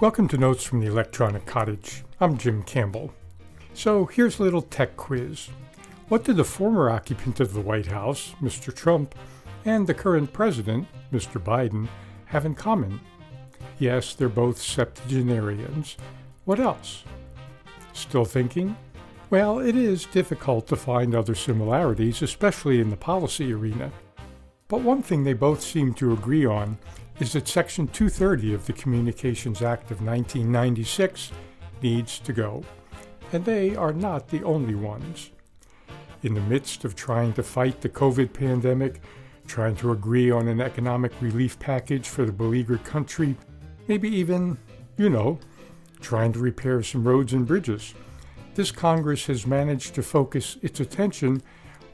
Welcome to Notes from the Electronic Cottage. I'm Jim Campbell. So here's a little tech quiz. What did the former occupant of the White House, Mr. Trump, and the current president, Mr. Biden, have in common? Yes, they're both septuagenarians. What else? Still thinking? Well, it is difficult to find other similarities, especially in the policy arena. But one thing they both seem to agree on is that Section 230 of the Communications Act of 1996 needs to go, and they are not the only ones. In the midst of trying to fight the COVID pandemic, trying to agree on an economic relief package for the beleaguered country, maybe even, you know, trying to repair some roads and bridges, this Congress has managed to focus its attention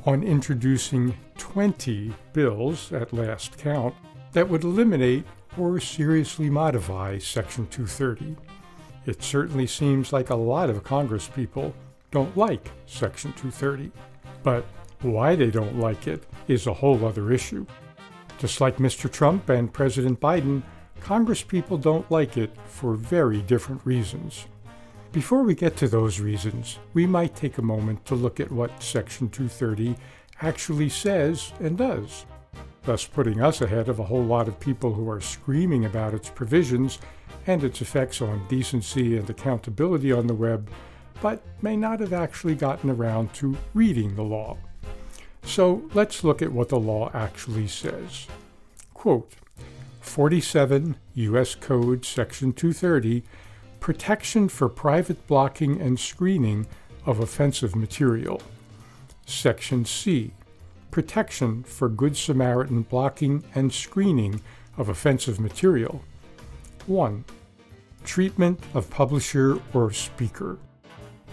on introducing 20 bills, at last count, that would eliminate or seriously modify Section 230. It certainly seems like a lot of Congress people don't like Section 230. But why they don't like it is a whole other issue. Just like Mr. Trump and President Biden, Congress people don't like it for very different reasons. Before we get to those reasons, we might take a moment to look at what Section 230 actually says and does thus putting us ahead of a whole lot of people who are screaming about its provisions and its effects on decency and accountability on the web, but may not have actually gotten around to reading the law. So let's look at what the law actually says. Quote 47 U.S. Code Section 230 Protection for private blocking and screening of offensive material. Section C protection for Good Samaritan blocking and screening of offensive material. 1. Treatment of publisher or speaker.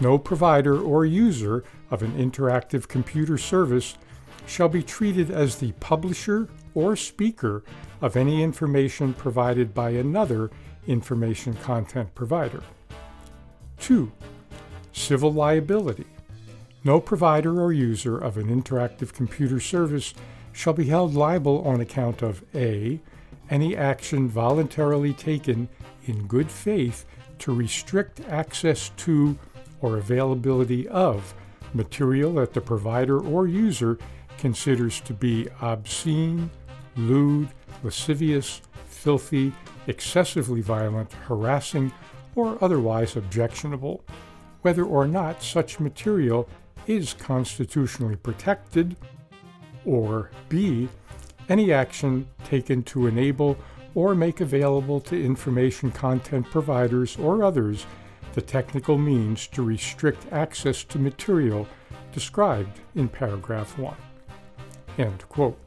No provider or user of an interactive computer service shall be treated as the publisher or speaker of any information provided by another information content provider. 2. Civil liability. No provider or user of an interactive computer service shall be held liable on account of A. Any action voluntarily taken in good faith to restrict access to or availability of material that the provider or user considers to be obscene, lewd, lascivious, filthy, excessively violent, harassing, or otherwise objectionable, whether or not such material is constitutionally protected, or B, any action taken to enable or make available to information content providers or others the technical means to restrict access to material described in paragraph 1. End quote.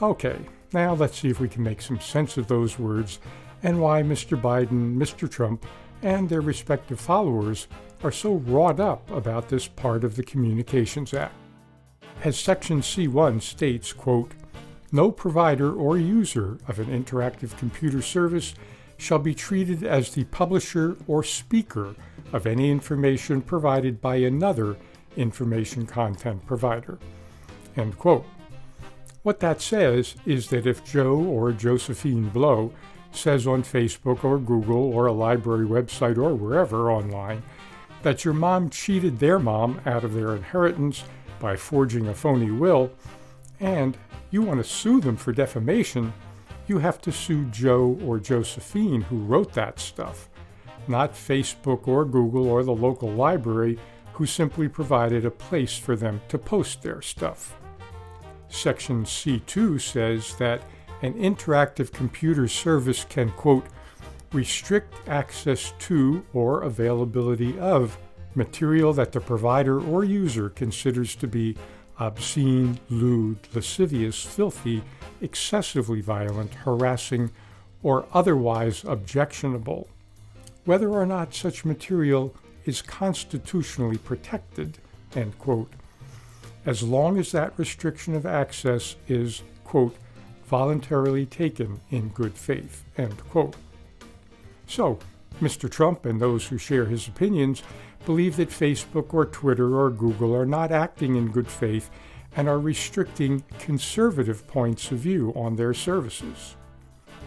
Okay, now let's see if we can make some sense of those words and why Mr. Biden, Mr. Trump, and their respective followers are so wrought up about this part of the Communications Act. As Section C1 states, quote, no provider or user of an interactive computer service shall be treated as the publisher or speaker of any information provided by another information content provider. End quote. What that says is that if Joe or Josephine Blow says on Facebook or Google or a library website or wherever online that your mom cheated their mom out of their inheritance by forging a phony will, and you want to sue them for defamation, you have to sue Joe or Josephine who wrote that stuff, not Facebook or Google or the local library who simply provided a place for them to post their stuff. Section C2 says that an interactive computer service can, quote, restrict access to or availability of material that the provider or user considers to be obscene, lewd, lascivious, filthy, excessively violent, harassing, or otherwise objectionable, whether or not such material is constitutionally protected, as long as that restriction of access is, quote, voluntarily taken in good faith, end quote. So, Mr. Trump and those who share his opinions believe that Facebook or Twitter or Google are not acting in good faith and are restricting conservative points of view on their services.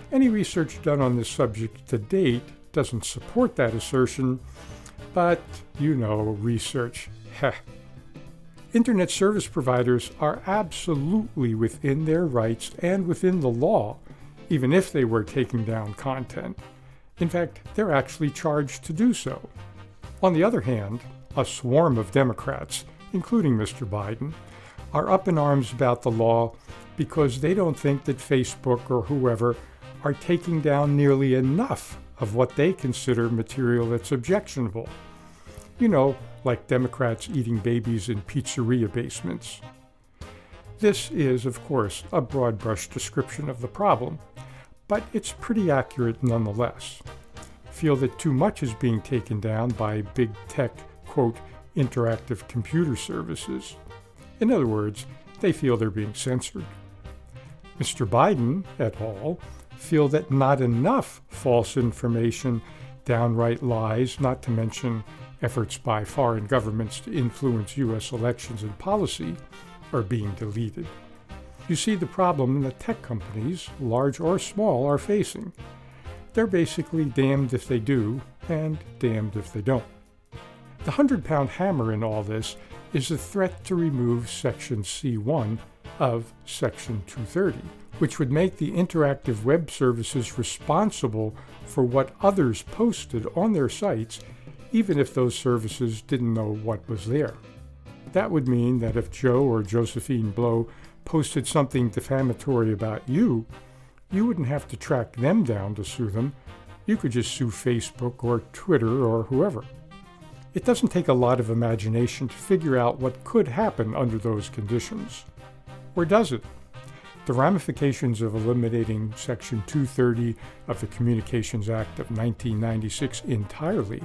Any research done on this subject to date doesn't support that assertion, but you know, research. Heh. Internet service providers are absolutely within their rights and within the law, even if they were taking down content. In fact, they're actually charged to do so. On the other hand, a swarm of Democrats, including Mr. Biden, are up in arms about the law because they don't think that Facebook or whoever are taking down nearly enough of what they consider material that's objectionable. You know, like Democrats eating babies in pizzeria basements. This is, of course, a broad brush description of the problem, but it's pretty accurate nonetheless. Feel that too much is being taken down by big tech, quote, interactive computer services. In other words, they feel they're being censored. Mr. Biden et al. feel that not enough false information, downright lies, not to mention efforts by foreign governments to influence U.S. elections and policy, are being deleted. You see the problem that tech companies, large or small, are facing. They're basically damned if they do, and damned if they don't. The 100 pound hammer in all this is the threat to remove Section C1 of Section 230, which would make the interactive web services responsible for what others posted on their sites, even if those services didn't know what was there. That would mean that if Joe or Josephine Blow posted something defamatory about you, you wouldn't have to track them down to sue them. You could just sue Facebook or Twitter or whoever. It doesn't take a lot of imagination to figure out what could happen under those conditions. Or does it? The ramifications of eliminating Section 230 of the Communications Act of 1996 entirely,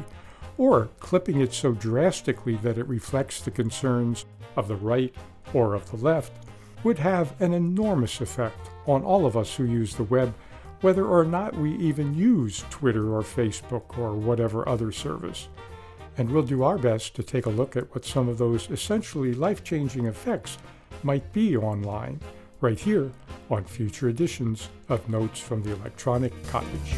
or clipping it so drastically that it reflects the concerns of the right or of the left, would have an enormous effect on all of us who use the web, whether or not we even use Twitter or Facebook or whatever other service and we'll do our best to take a look at what some of those essentially life changing effects might be online, right here on future editions of Notes from the Electronic Cottage.